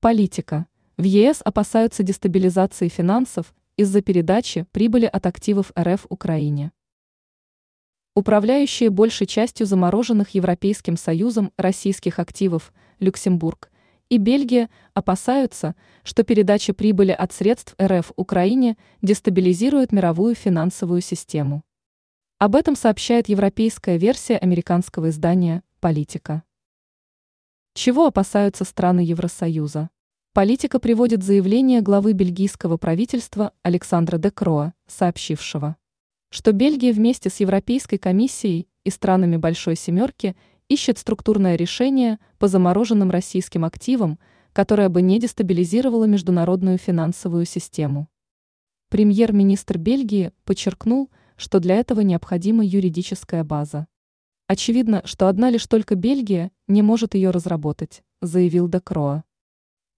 Политика. В ЕС опасаются дестабилизации финансов из-за передачи прибыли от активов РФ Украине. Управляющие большей частью замороженных Европейским Союзом российских активов Люксембург и Бельгия опасаются, что передача прибыли от средств РФ Украине дестабилизирует мировую финансовую систему. Об этом сообщает европейская версия американского издания «Политика». Чего опасаются страны Евросоюза? Политика приводит заявление главы бельгийского правительства Александра де Кроа, сообщившего, что Бельгия вместе с Европейской комиссией и странами Большой Семерки ищет структурное решение по замороженным российским активам, которое бы не дестабилизировало международную финансовую систему. Премьер-министр Бельгии подчеркнул, что для этого необходима юридическая база. Очевидно, что одна лишь только Бельгия не может ее разработать, заявил Декроа.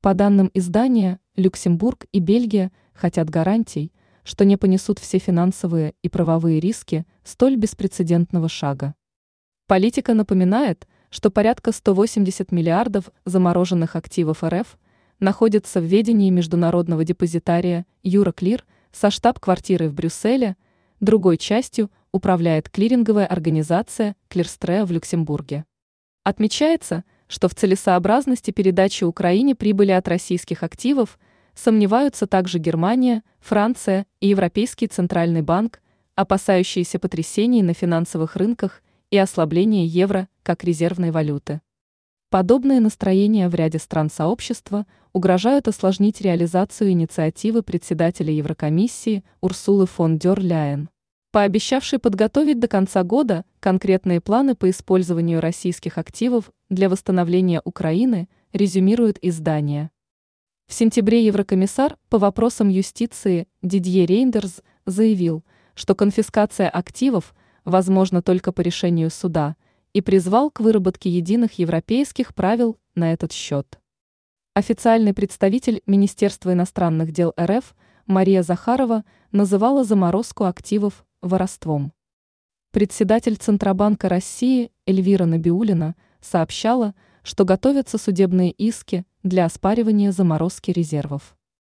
По данным издания, Люксембург и Бельгия хотят гарантий, что не понесут все финансовые и правовые риски столь беспрецедентного шага. Политика напоминает, что порядка 180 миллиардов замороженных активов РФ находятся в ведении международного депозитария Юроклир со штаб-квартирой в Брюсселе – другой частью управляет клиринговая организация Клирстреа в Люксембурге. Отмечается, что в целесообразности передачи Украине прибыли от российских активов сомневаются также Германия, Франция и Европейский Центральный банк, опасающиеся потрясений на финансовых рынках и ослабления евро как резервной валюты. Подобные настроения в ряде стран сообщества угрожают осложнить реализацию инициативы председателя Еврокомиссии Урсулы фон дер Ляйен, пообещавшей подготовить до конца года конкретные планы по использованию российских активов для восстановления Украины, резюмирует издание. В сентябре Еврокомиссар по вопросам юстиции Дидье Рейндерс заявил, что конфискация активов возможна только по решению суда и призвал к выработке единых европейских правил на этот счет. Официальный представитель Министерства иностранных дел РФ Мария Захарова называла заморозку активов воровством. Председатель Центробанка России Эльвира Набиулина сообщала, что готовятся судебные иски для оспаривания заморозки резервов.